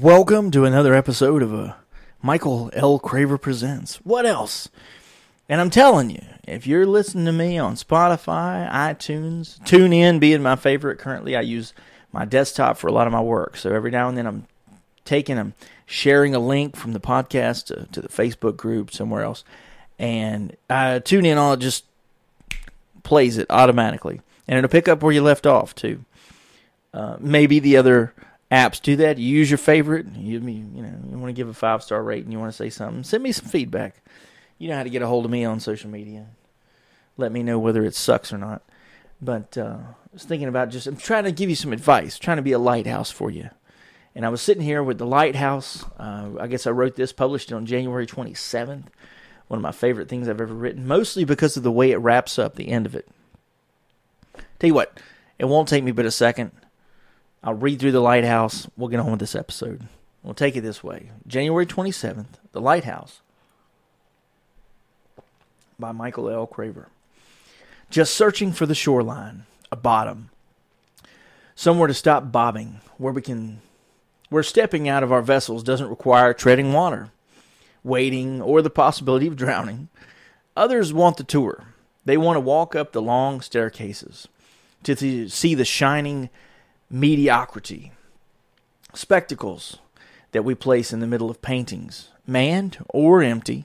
Welcome to another episode of a Michael L. Craver Presents. What else? And I'm telling you, if you're listening to me on Spotify, iTunes, TuneIn being my favorite currently, I use my desktop for a lot of my work. So every now and then I'm taking, I'm sharing a link from the podcast to, to the Facebook group somewhere else. And I tune in on it, just plays it automatically. And it'll pick up where you left off, too. Uh, maybe the other apps do that. You use your favorite. You, you know, you want to give a five star rating. You want to say something. Send me some feedback. You know how to get a hold of me on social media. Let me know whether it sucks or not. But uh, I was thinking about just, I'm trying to give you some advice, trying to be a lighthouse for you. And I was sitting here with the lighthouse. Uh, I guess I wrote this, published it on January 27th. One of my favorite things I've ever written, mostly because of the way it wraps up the end of it. Tell you what, it won't take me but a second I'll read through The Lighthouse. We'll get on with this episode. We'll take it this way January 27th, The Lighthouse by Michael L. Craver. Just searching for the shoreline, a bottom, somewhere to stop bobbing, where we can, where stepping out of our vessels doesn't require treading water, wading, or the possibility of drowning. Others want the tour. They want to walk up the long staircases to see the shining mediocrity, spectacles that we place in the middle of paintings, manned or empty,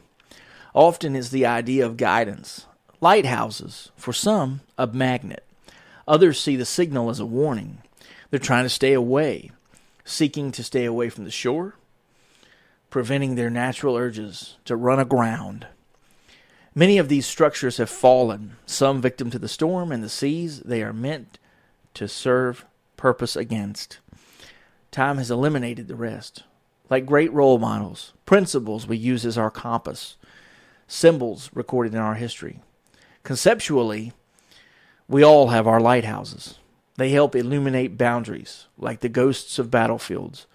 often is the idea of guidance. Lighthouses, for some, a magnet. Others see the signal as a warning. They're trying to stay away, seeking to stay away from the shore, preventing their natural urges to run aground. Many of these structures have fallen, some victim to the storm and the seas they are meant to serve purpose against. Time has eliminated the rest. Like great role models, principles we use as our compass, symbols recorded in our history. Conceptually, we all have our lighthouses. They help illuminate boundaries, like the ghosts of battlefields,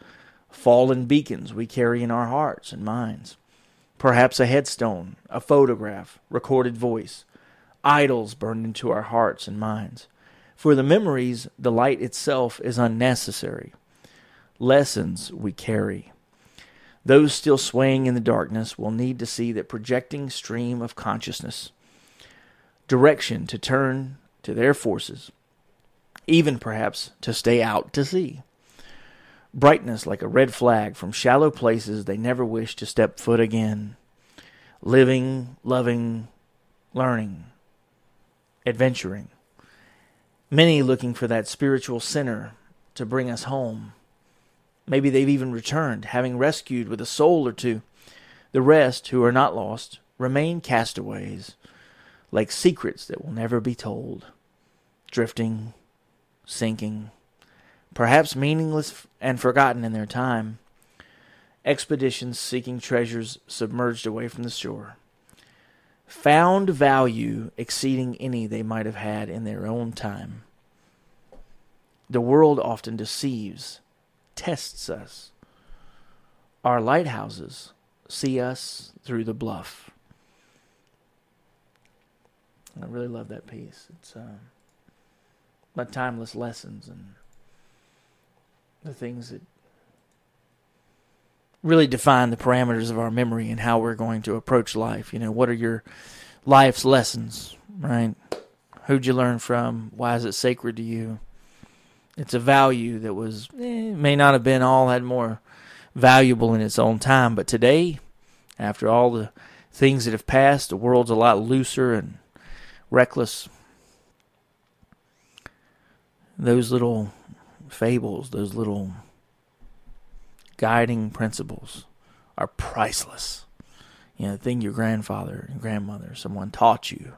fallen beacons we carry in our hearts and minds. Perhaps a headstone, a photograph, recorded voice, idols burned into our hearts and minds. For the memories, the light itself is unnecessary. Lessons we carry. Those still swaying in the darkness will need to see that projecting stream of consciousness, direction to turn to their forces, even perhaps to stay out to sea. Brightness like a red flag from shallow places they never wish to step foot again. Living, loving, learning, adventuring. Many looking for that spiritual sinner to bring us home. Maybe they've even returned, having rescued with a soul or two. The rest, who are not lost, remain castaways, like secrets that will never be told, drifting, sinking, perhaps meaningless and forgotten in their time. Expeditions seeking treasures submerged away from the shore. Found value exceeding any they might have had in their own time. The world often deceives, tests us. Our lighthouses see us through the bluff. I really love that piece. It's uh, about timeless lessons and the things that really define the parameters of our memory and how we're going to approach life. You know, what are your life's lessons, right? Who'd you learn from? Why is it sacred to you? It's a value that was eh, may not have been all that more valuable in its own time, but today, after all the things that have passed, the world's a lot looser and reckless. Those little fables, those little guiding principles are priceless. You know, the thing your grandfather and grandmother, someone taught you.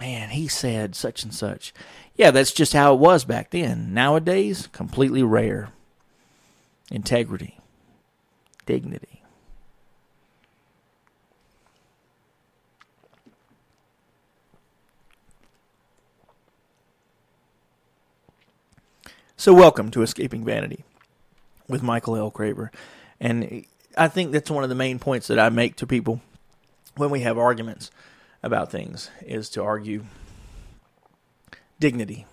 Man, he said such and such. Yeah, that's just how it was back then. Nowadays, completely rare. Integrity, dignity. So, welcome to Escaping Vanity with Michael L. Craver. And I think that's one of the main points that I make to people when we have arguments about things is to argue dignity.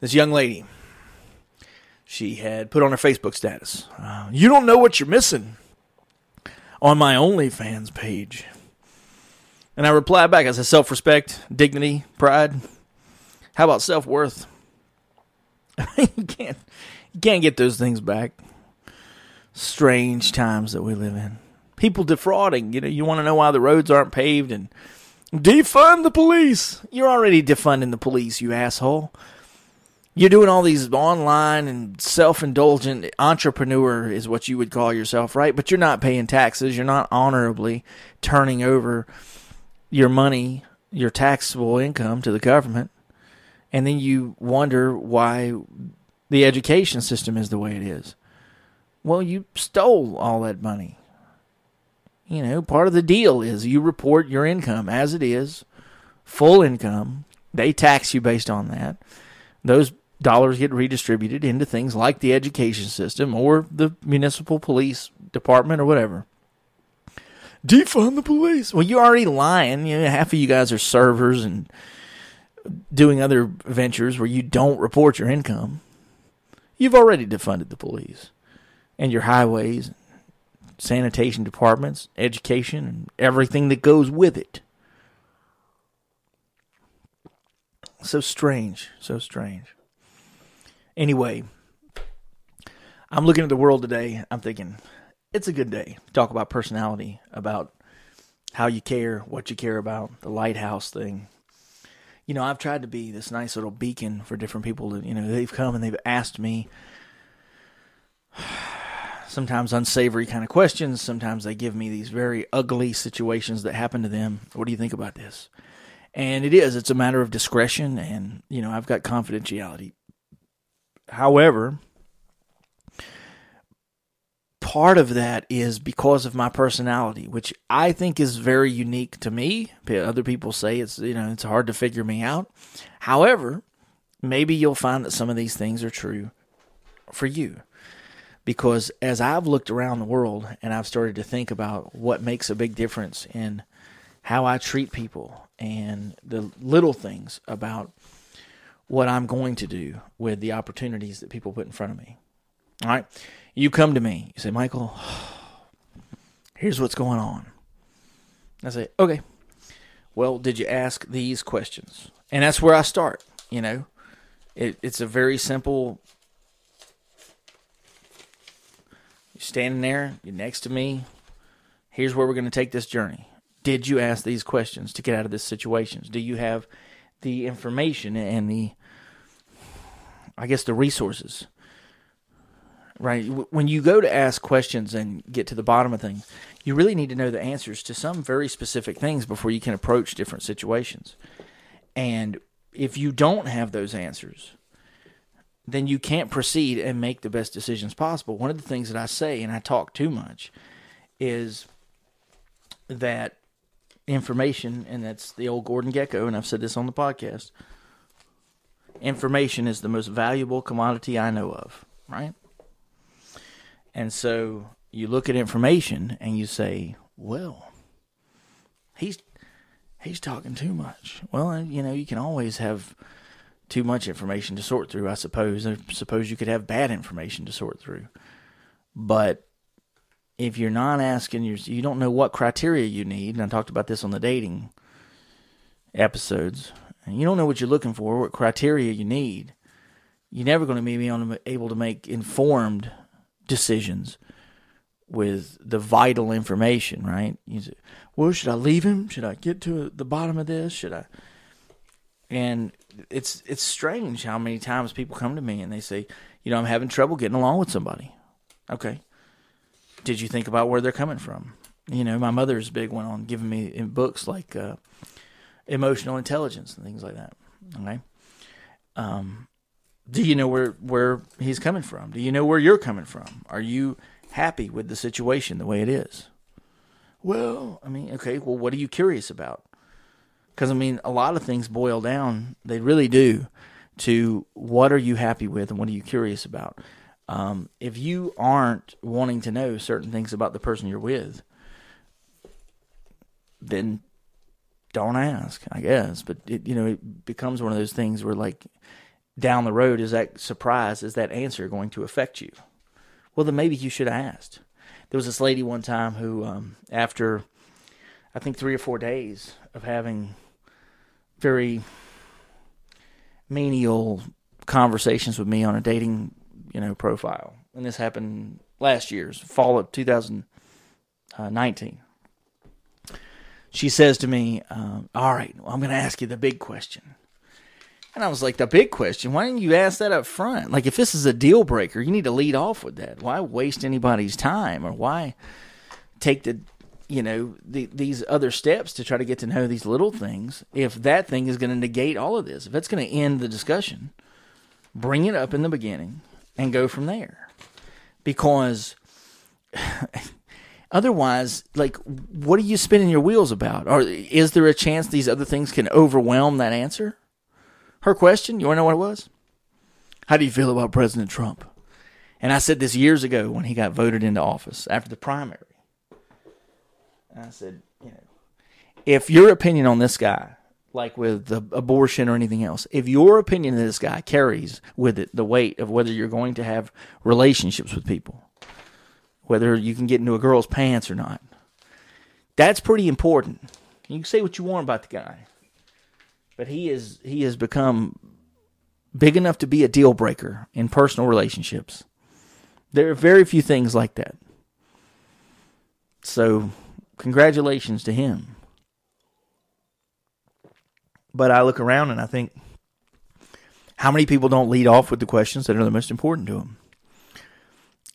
This young lady, she had put on her Facebook status, uh, "You don't know what you're missing." On my OnlyFans page, and I replied back. I said, "Self-respect, dignity, pride. How about self-worth? you can't, you can't get those things back. Strange times that we live in. People defrauding. You know, you want to know why the roads aren't paved and defund the police. You're already defunding the police, you asshole." you're doing all these online and self-indulgent entrepreneur is what you would call yourself, right? But you're not paying taxes. You're not honorably turning over your money, your taxable income to the government. And then you wonder why the education system is the way it is. Well, you stole all that money. You know, part of the deal is you report your income as it is, full income. They tax you based on that. Those dollars get redistributed into things like the education system or the municipal police department or whatever. Defund the police. Well, you're already lying. You know, half of you guys are servers and doing other ventures where you don't report your income. You've already defunded the police and your highways, sanitation departments, education, and everything that goes with it. So strange. So strange. Anyway, I'm looking at the world today. I'm thinking it's a good day talk about personality, about how you care, what you care about, the lighthouse thing. You know, I've tried to be this nice little beacon for different people that, you know, they've come and they've asked me sometimes unsavory kind of questions. Sometimes they give me these very ugly situations that happen to them. What do you think about this? And it is, it's a matter of discretion. And, you know, I've got confidentiality However, part of that is because of my personality, which I think is very unique to me. Other people say it's you know it's hard to figure me out. However, maybe you'll find that some of these things are true for you. Because as I've looked around the world and I've started to think about what makes a big difference in how I treat people and the little things about what I'm going to do with the opportunities that people put in front of me. All right. You come to me. You say, Michael, here's what's going on. I say, okay. Well, did you ask these questions? And that's where I start. You know, it, it's a very simple. You're standing there, you're next to me. Here's where we're going to take this journey. Did you ask these questions to get out of this situation? Do you have the information and the I guess the resources. Right? When you go to ask questions and get to the bottom of things, you really need to know the answers to some very specific things before you can approach different situations. And if you don't have those answers, then you can't proceed and make the best decisions possible. One of the things that I say, and I talk too much, is that information, and that's the old Gordon Gekko, and I've said this on the podcast information is the most valuable commodity I know of, right? And so you look at information and you say, well, he's he's talking too much. Well, you know, you can always have too much information to sort through, I suppose. I suppose you could have bad information to sort through. But if you're not asking, you you don't know what criteria you need. And I talked about this on the dating episodes and you don't know what you're looking for, what criteria you need, you're never going to be able to make informed decisions with the vital information, right? You say, well, should I leave him? Should I get to the bottom of this? Should I? And it's it's strange how many times people come to me and they say, you know, I'm having trouble getting along with somebody. Okay. Did you think about where they're coming from? You know, my mother's big one on giving me in books like uh, emotional intelligence and things like that. Okay. Um, do you know where where he's coming from? Do you know where you're coming from? Are you happy with the situation the way it is? Well, I mean, okay. Well, what are you curious about? Because I mean, a lot of things boil down. They really do to what are you happy with and what are you curious about. Um, if you aren't wanting to know certain things about the person you're with, then don't ask, I guess. But it, you know, it becomes one of those things where like down the road is that surprise, is that answer going to affect you? Well, then maybe you should have asked. There was this lady one time who, um, after I think three or four days of having very menial conversations with me on a dating, you know, profile, and this happened last year's fall of 2019. She says to me, um, "All right, well, I'm going to ask you the big question." And I was like, the big question, why didn't you ask that up front? Like, if this is a deal breaker, you need to lead off with that. Why waste anybody's time or why take the, you know, the, these other steps to try to get to know these little things if that thing is going to negate all of this? If that's going to end the discussion, bring it up in the beginning and go from there. Because otherwise, like, what are you spinning your wheels about? Or is there a chance these other things can overwhelm that answer? Her question, you want to know what it was? How do you feel about President Trump? And I said this years ago when he got voted into office after the primary. And I said, you know, if your opinion on this guy, like with the abortion or anything else, if your opinion of this guy carries with it the weight of whether you're going to have relationships with people, whether you can get into a girl's pants or not, that's pretty important. You can say what you want about the guy but he is he has become big enough to be a deal breaker in personal relationships. There are very few things like that. So, congratulations to him. But I look around and I think how many people don't lead off with the questions that are the most important to them?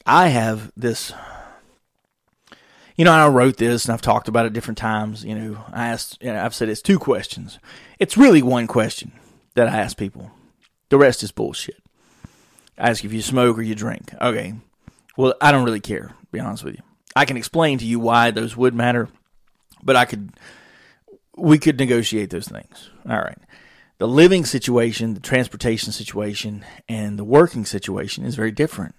I have this you know, I wrote this and I've talked about it different times. You know, I asked, you know, I've said it's two questions. It's really one question that I ask people. The rest is bullshit. I ask if you smoke or you drink. Okay. Well, I don't really care, be honest with you. I can explain to you why those would matter, but I could, we could negotiate those things. All right. The living situation, the transportation situation, and the working situation is very different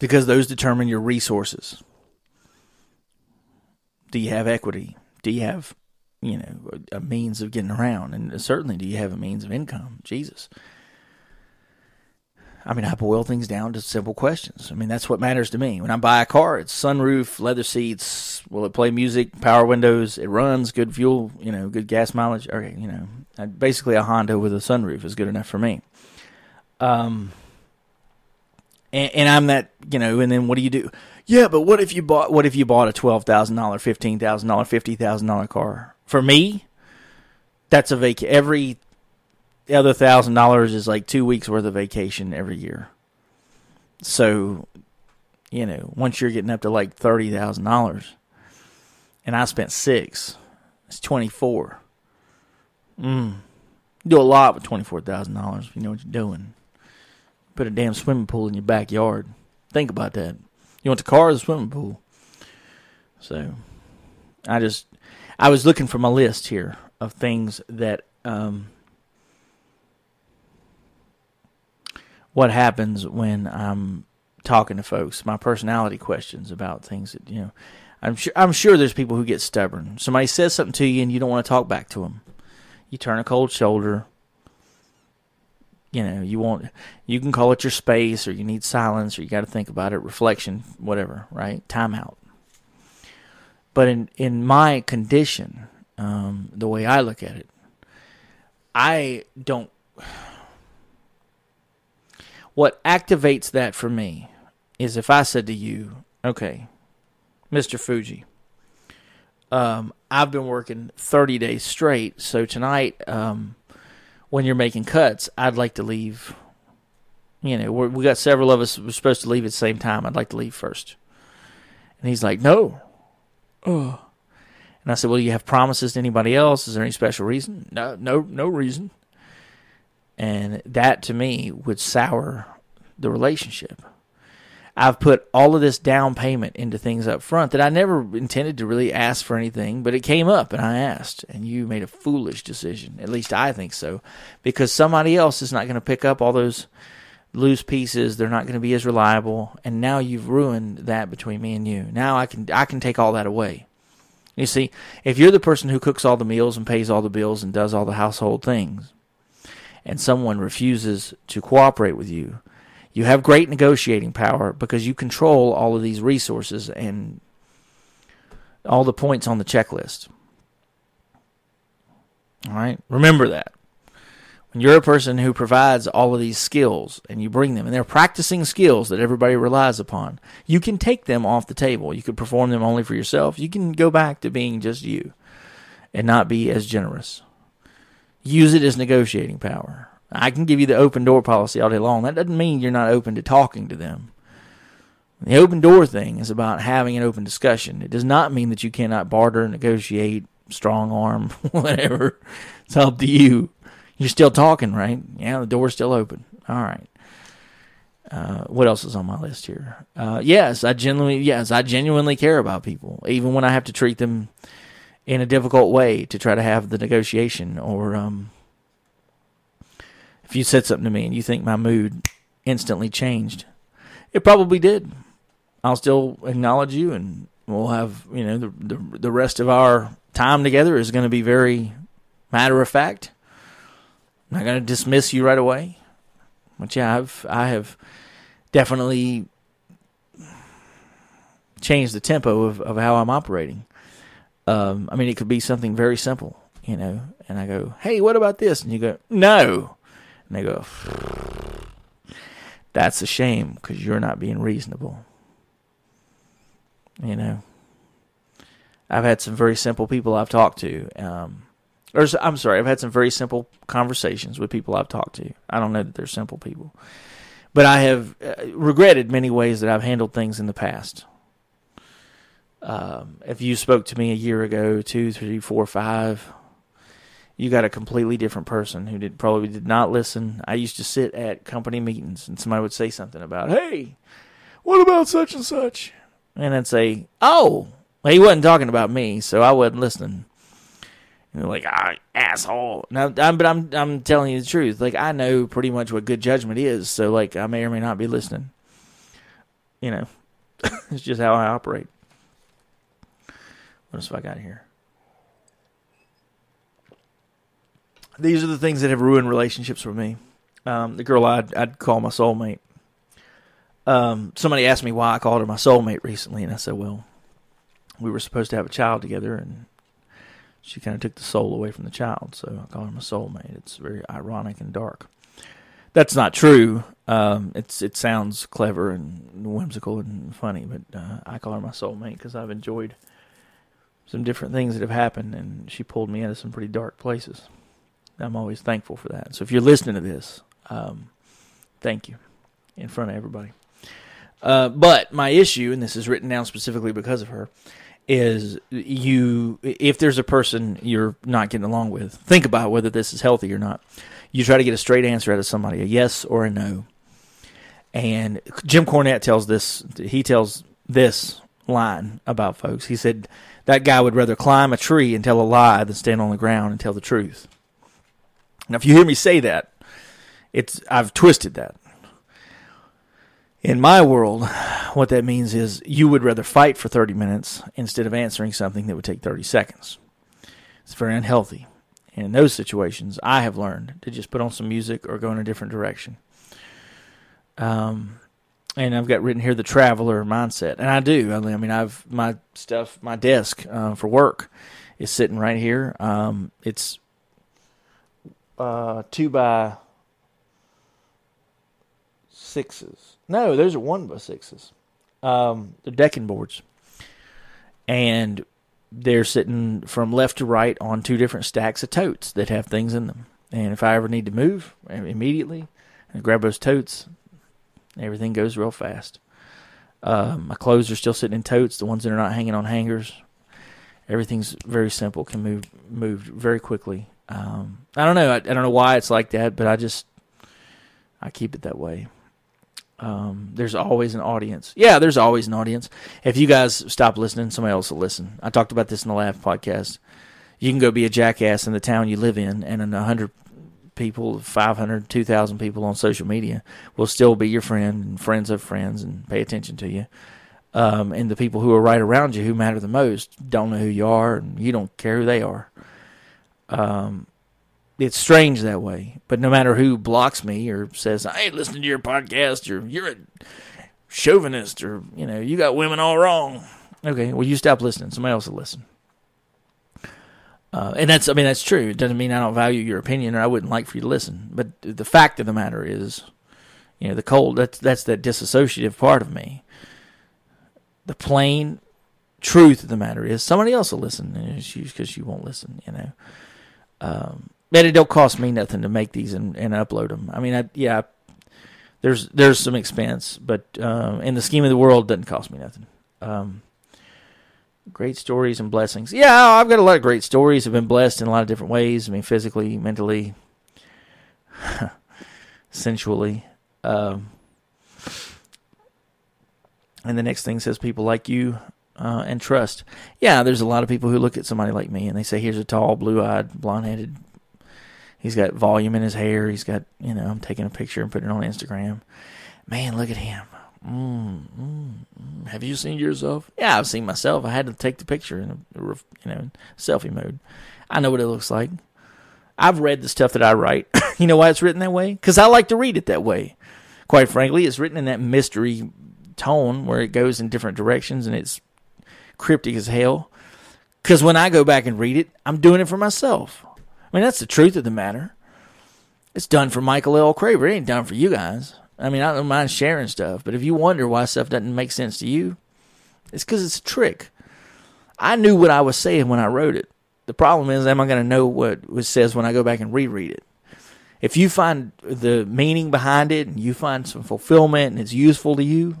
because those determine your resources do you have equity? Do you have, you know, a means of getting around? And certainly, do you have a means of income? Jesus. I mean, I boil things down to simple questions. I mean, that's what matters to me. When I buy a car, it's sunroof, leather seats. Will it play music? Power windows. It runs. Good fuel. You know, good gas mileage. Okay, you know, basically a Honda with a sunroof is good enough for me. Um, and, and I'm that, you know. And then what do you do? Yeah, but what if you bought what if you bought a twelve thousand dollar, fifteen thousand dollar, fifty thousand dollar car? For me, that's a vac. Every other thousand dollars is like two weeks worth of vacation every year. So, you know, once you're getting up to like thirty thousand dollars, and I spent six, it's twenty four. Mm. do a lot with twenty four thousand dollars. You know what you're doing. Put a damn swimming pool in your backyard. Think about that. You want the car or the swimming pool? So, I just I was looking for my list here of things that um, what happens when I'm talking to folks. My personality questions about things that you know. I'm sure I'm sure there's people who get stubborn. Somebody says something to you and you don't want to talk back to them. You turn a cold shoulder you know you want you can call it your space or you need silence or you got to think about it reflection whatever right? Timeout but in in my condition um, the way i look at it i don't what activates that for me is if i said to you okay mr fuji um, i've been working 30 days straight so tonight um, when you're making cuts, I'd like to leave. You know, we got several of us we're supposed to leave at the same time. I'd like to leave first. And he's like, no. Oh. And I said, well, you have promises to anybody else? Is there any special reason? No, no, no reason. And that to me would sour the relationship. I've put all of this down payment into things up front that I never intended to really ask for anything, but it came up and I asked, and you made a foolish decision. At least I think so, because somebody else is not going to pick up all those loose pieces. They're not going to be as reliable, and now you've ruined that between me and you. Now I can I can take all that away. You see, if you're the person who cooks all the meals and pays all the bills and does all the household things, and someone refuses to cooperate with you, you have great negotiating power because you control all of these resources and all the points on the checklist. All right? Remember that. When you're a person who provides all of these skills and you bring them, and they're practicing skills that everybody relies upon, you can take them off the table. You could perform them only for yourself. You can go back to being just you and not be as generous. Use it as negotiating power. I can give you the open door policy all day long. That doesn't mean you're not open to talking to them. The open door thing is about having an open discussion. It does not mean that you cannot barter, negotiate, strong arm, whatever. It's up to you. You're still talking, right? Yeah, the door's still open. All right. Uh, what else is on my list here? Uh, yes, I genuinely, yes, I genuinely care about people, even when I have to treat them in a difficult way to try to have the negotiation. Or um, if you said something to me and you think my mood instantly changed, it probably did. I'll still acknowledge you, and we'll have you know the the, the rest of our time together is going to be very matter of fact. I'm not going to dismiss you right away. But yeah, I've I have definitely changed the tempo of, of how I'm operating. Um, I mean, it could be something very simple, you know, and I go, "Hey, what about this?" And you go, "No," and they go, "That's a shame because you're not being reasonable." You know, I've had some very simple people I've talked to. Um, or I'm sorry, I've had some very simple conversations with people I've talked to. I don't know that they're simple people, but I have uh, regretted many ways that I've handled things in the past. Um, if you spoke to me a year ago, two, three, four, five, you got a completely different person who did probably did not listen. I used to sit at company meetings and somebody would say something about, "Hey, what about such and such?" And I'd say, "Oh, he wasn't talking about me, so I wasn't listening." And they're like, "Ah, asshole." Now, I'm, but I'm I'm telling you the truth. Like I know pretty much what good judgment is, so like I may or may not be listening. You know, it's just how I operate. What else have I got here? These are the things that have ruined relationships for me. Um, the girl I'd, I'd call my soulmate. Um, somebody asked me why I called her my soulmate recently, and I said, well, we were supposed to have a child together, and she kind of took the soul away from the child, so I call her my soulmate. It's very ironic and dark. That's not true. Um, it's it sounds clever and whimsical and funny, but uh, I call her my soulmate because I've enjoyed – some different things that have happened, and she pulled me into some pretty dark places. I'm always thankful for that. So if you're listening to this, um, thank you in front of everybody. Uh, but my issue, and this is written down specifically because of her, is you if there's a person you're not getting along with, think about whether this is healthy or not. You try to get a straight answer out of somebody, a yes or a no. And Jim Cornette tells this. He tells this line about folks. He said that guy would rather climb a tree and tell a lie than stand on the ground and tell the truth. Now, if you hear me say that, it's I've twisted that. In my world, what that means is you would rather fight for 30 minutes instead of answering something that would take 30 seconds. It's very unhealthy. And in those situations, I have learned to just put on some music or go in a different direction. Um, and I've got written here the traveler mindset, and I do. I mean, I've my stuff, my desk uh, for work is sitting right here. Um, it's uh, two by sixes. No, those are one by sixes. Um, they're decking boards, and they're sitting from left to right on two different stacks of totes that have things in them. And if I ever need to move immediately, I grab those totes, Everything goes real fast. Uh, my clothes are still sitting in totes, the ones that are not hanging on hangers. Everything's very simple, can move move very quickly. Um, I don't know. I, I, don't know why it's like that, but I just I keep it that way. Um, there's always an audience. Yeah, there's always an audience. If you guys stop listening, somebody else will listen. I talked about this in the last podcast. You can go be a jackass in the town you live in, and in hundred people, 500, 2,000 people on social media will still be your friend and friends of friends and pay attention to you. Um, and the people who are right around you who matter the most don't know who you are and you don't care who they are. Um, it's strange that way. But no matter who blocks me or says, I ain't listening to your podcast or you're a chauvinist or, you know, you got women all wrong. Okay, well, you stop listening. Somebody else will listen. Uh, and that's, I mean, that's true. It doesn't mean I don't value your opinion or I wouldn't like for you to listen. But the fact of the matter is, you know, the cold, that's, that's that disassociative part of me. The plain truth of the matter is somebody else will listen because you won't listen, you know. Um, but it don't cost me nothing to make these and, and upload them. I mean, I, yeah, there's there's some expense, but um, in the scheme of the world, doesn't cost me nothing. Um, great stories and blessings. Yeah, I've got a lot of great stories. I've been blessed in a lot of different ways. I mean, physically, mentally, sensually. Um, and the next thing says people like you uh, and trust. Yeah, there's a lot of people who look at somebody like me and they say, "Here's a tall, blue-eyed, blonde-headed He's got volume in his hair. He's got, you know, I'm taking a picture and putting it on Instagram. Man, look at him. Mm, mm, mm. Have you seen yourself? Yeah, I've seen myself. I had to take the picture in, a, you know, selfie mode. I know what it looks like. I've read the stuff that I write. you know why it's written that way? Because I like to read it that way. Quite frankly, it's written in that mystery tone where it goes in different directions and it's cryptic as hell. Because when I go back and read it, I'm doing it for myself. I mean, that's the truth of the matter. It's done for Michael L. Craver. It ain't done for you guys. I mean, I don't mind sharing stuff, but if you wonder why stuff doesn't make sense to you, it's because it's a trick. I knew what I was saying when I wrote it. The problem is, am I going to know what it says when I go back and reread it? If you find the meaning behind it and you find some fulfillment and it's useful to you,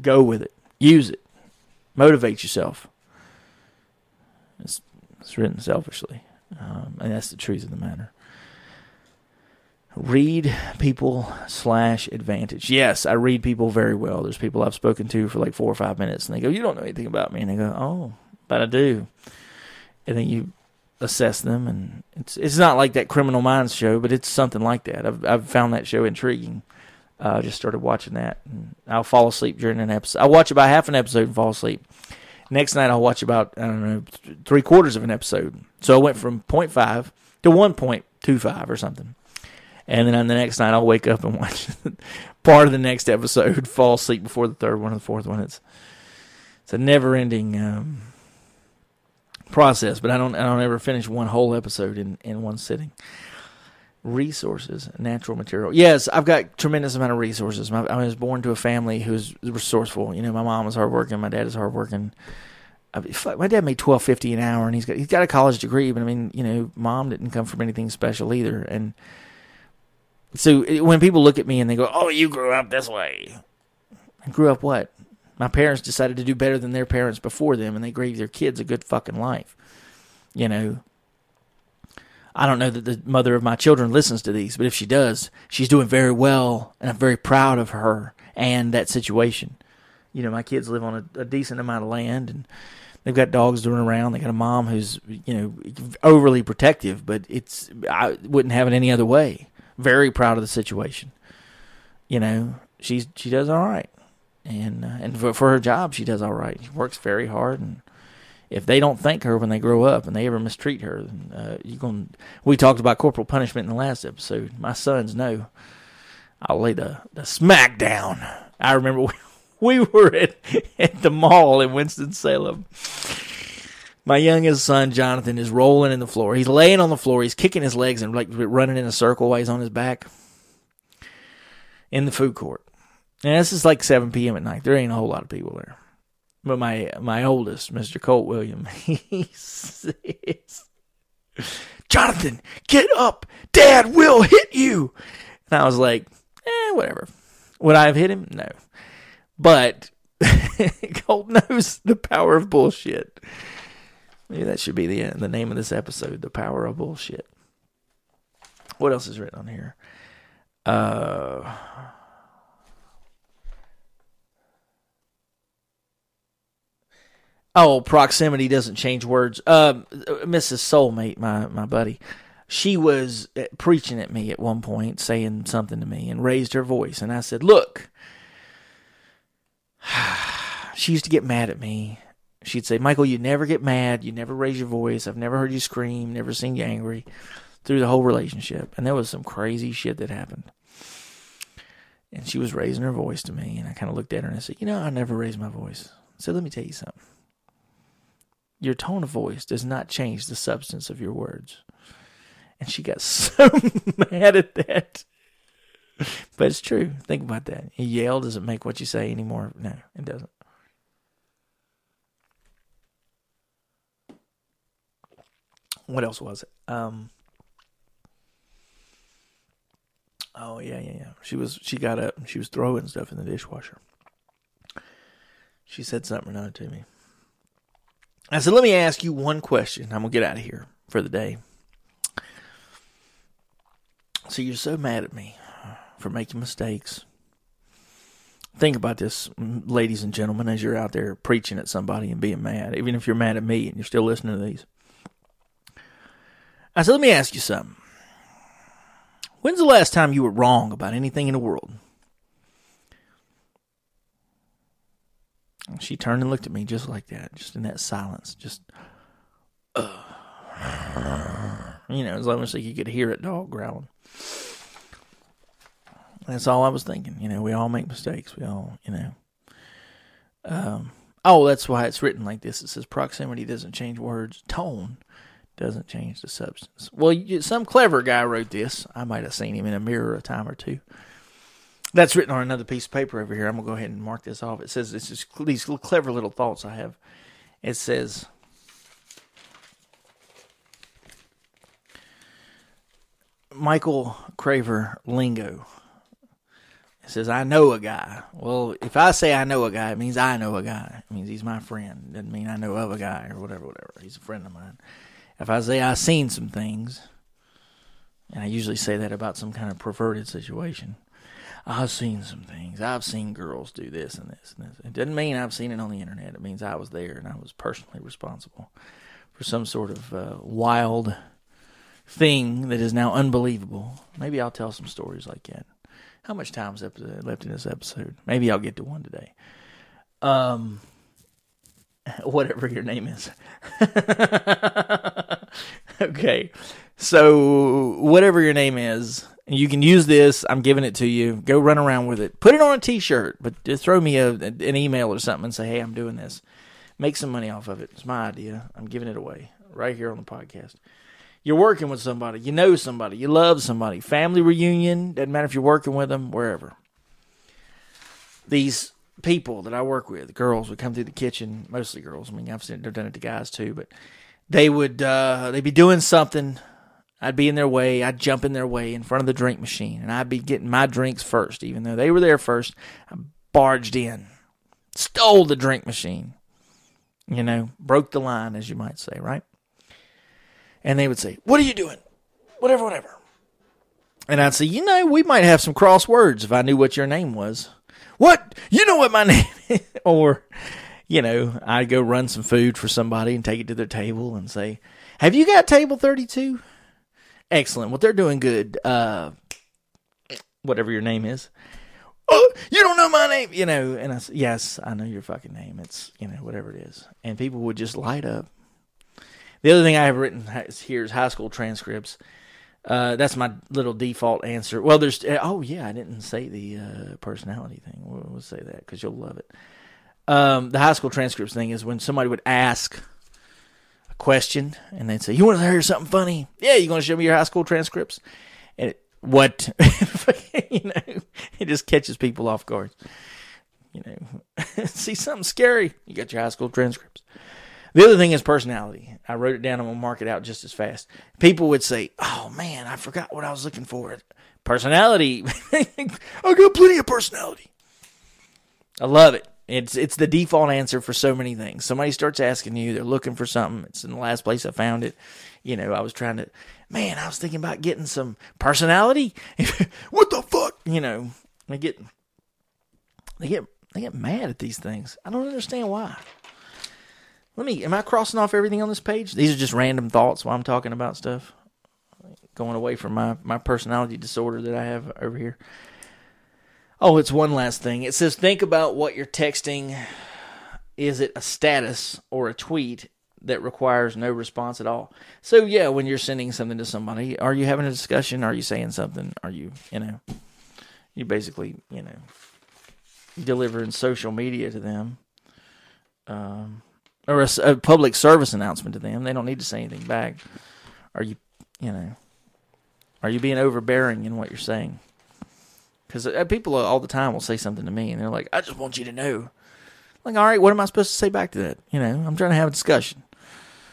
go with it. Use it. Motivate yourself. It's, it's written selfishly. Um, and that's the truth of the matter. Read people slash advantage. Yes, I read people very well. There's people I've spoken to for like four or five minutes, and they go, "You don't know anything about me," and they go, "Oh, but I do." And then you assess them, and it's it's not like that Criminal Minds show, but it's something like that. I've I've found that show intriguing. Uh, I just started watching that, and I'll fall asleep during an episode. I'll watch about half an episode and fall asleep. Next night I'll watch about I don't know three quarters of an episode. So I went from 0.5 to 1.25 or something. And then on the next night I'll wake up and watch part of the next episode, fall asleep before the third one or the fourth one. It's it's a never ending um, process, but I don't I don't ever finish one whole episode in, in one sitting. Resources, natural material. Yes, I've got tremendous amount of resources. My, I was born to a family who's resourceful. You know, my mom was hardworking, my dad is hardworking. I my dad made twelve fifty an hour, and he's got he's got a college degree. But I mean, you know, mom didn't come from anything special either. And so when people look at me and they go, "Oh, you grew up this way," I grew up what? My parents decided to do better than their parents before them, and they gave their kids a good fucking life. You know, I don't know that the mother of my children listens to these, but if she does, she's doing very well, and I'm very proud of her and that situation. You know, my kids live on a, a decent amount of land, and they've got dogs running around. They got a mom who's you know overly protective, but it's I wouldn't have it any other way. Very proud of the situation. You know, she's she does all right, and uh, and for, for her job, she does all right. She works very hard and if they don't thank her when they grow up and they ever mistreat her, uh, you going we talked about corporal punishment in the last episode. My sons know. I'll lay the, the smack down. I remember we, we were at, at the mall in Winston-Salem. My youngest son, Jonathan, is rolling in the floor. He's laying on the floor. He's kicking his legs and like running in a circle while he's on his back in the food court. And this is like 7 p.m. at night. There ain't a whole lot of people there. But my my oldest, Mr. Colt William, he says, Jonathan, get up. Dad will hit you. And I was like, eh, whatever. Would I have hit him? No. But Colt knows the power of bullshit. Maybe that should be the the name of this episode, The Power of Bullshit. What else is written on here? Uh Oh, proximity doesn't change words. Um, Mrs. Soulmate, my my buddy, she was uh, preaching at me at one point, saying something to me, and raised her voice, and I said, "Look." she used to get mad at me she'd say, Michael, you never get mad. You never raise your voice. I've never heard you scream, never seen you angry through the whole relationship. And there was some crazy shit that happened. And she was raising her voice to me. And I kind of looked at her and I said, You know, I never raise my voice. So let me tell you something. Your tone of voice does not change the substance of your words. And she got so mad at that. But it's true. Think about that. You yell doesn't make what you say anymore. No, it doesn't. What else was it? Um, oh yeah, yeah, yeah. She was she got up and she was throwing stuff in the dishwasher. She said something or to me. I said, "Let me ask you one question. I'm gonna get out of here for the day." So you're so mad at me for making mistakes. Think about this, ladies and gentlemen, as you're out there preaching at somebody and being mad, even if you're mad at me and you're still listening to these. I said, let me ask you something. When's the last time you were wrong about anything in the world? She turned and looked at me just like that, just in that silence, just, uh, you know, as long as you could hear it dog growling. That's all I was thinking. You know, we all make mistakes. We all, you know. Um, oh, that's why it's written like this. It says proximity doesn't change words. Tone doesn't change the substance. Well, some clever guy wrote this. I might have seen him in a mirror a time or two. That's written on another piece of paper over here. I'm gonna go ahead and mark this off. It says this is these little clever little thoughts I have. It says. Michael Craver lingo. It says, I know a guy. Well, if I say I know a guy, it means I know a guy. It means he's my friend. It doesn't mean I know of a guy or whatever, whatever. He's a friend of mine. If I say I've seen some things, and I usually say that about some kind of perverted situation, I've seen some things. I've seen girls do this and this and this. It doesn't mean I've seen it on the internet. It means I was there and I was personally responsible for some sort of uh, wild thing that is now unbelievable. Maybe I'll tell some stories like that. How much time's up left in this episode? Maybe I'll get to one today. Um, whatever your name is. okay. So, whatever your name is, you can use this. I'm giving it to you. Go run around with it. Put it on a t shirt, but just throw me a, an email or something and say, hey, I'm doing this. Make some money off of it. It's my idea. I'm giving it away right here on the podcast. You're working with somebody, you know somebody, you love somebody, family reunion, doesn't matter if you're working with them, wherever. These people that I work with, girls would come through the kitchen, mostly girls. I mean, I've seen, they've done it to guys too, but they would uh, they'd be doing something. I'd be in their way. I'd jump in their way in front of the drink machine, and I'd be getting my drinks first, even though they were there first. I barged in, stole the drink machine. You know, broke the line, as you might say, right? And they would say, "What are you doing?" Whatever, whatever. And I'd say, "You know, we might have some cross words if I knew what your name was." What? You know what my name is? or, you know, I'd go run some food for somebody and take it to their table and say, Have you got table 32? Excellent. Well, they're doing good. Uh, whatever your name is. Oh, you don't know my name, you know. And I said, Yes, I know your fucking name. It's, you know, whatever it is. And people would just light up. The other thing I have written here is high school transcripts. Uh, that's my little default answer. Well, there's uh, oh yeah, I didn't say the uh, personality thing. We'll, we'll say that because you'll love it. Um, the high school transcripts thing is when somebody would ask question and they'd say, "You want to hear something funny? Yeah, you going to show me your high school transcripts?" And it, what you know, it just catches people off guard. You know, see something scary? You got your high school transcripts. The other thing is personality. I wrote it down. I'm gonna mark it out just as fast. People would say, "Oh man, I forgot what I was looking for." Personality. I got plenty of personality. I love it. It's it's the default answer for so many things. Somebody starts asking you, they're looking for something. It's in the last place I found it. You know, I was trying to. Man, I was thinking about getting some personality. what the fuck? You know, they get they get they get mad at these things. I don't understand why. Let me. Am I crossing off everything on this page? These are just random thoughts while I'm talking about stuff. Going away from my my personality disorder that I have over here. Oh, it's one last thing. It says think about what you're texting is it a status or a tweet that requires no response at all? So yeah, when you're sending something to somebody, are you having a discussion? Are you saying something? Are you, you know, you basically, you know, delivering social media to them, um, or a, a public service announcement to them. They don't need to say anything back. Are you, you know, are you being overbearing in what you're saying? Because uh, people all the time will say something to me, and they're like, "I just want you to know." Like, all right, what am I supposed to say back to that? You know, I'm trying to have a discussion.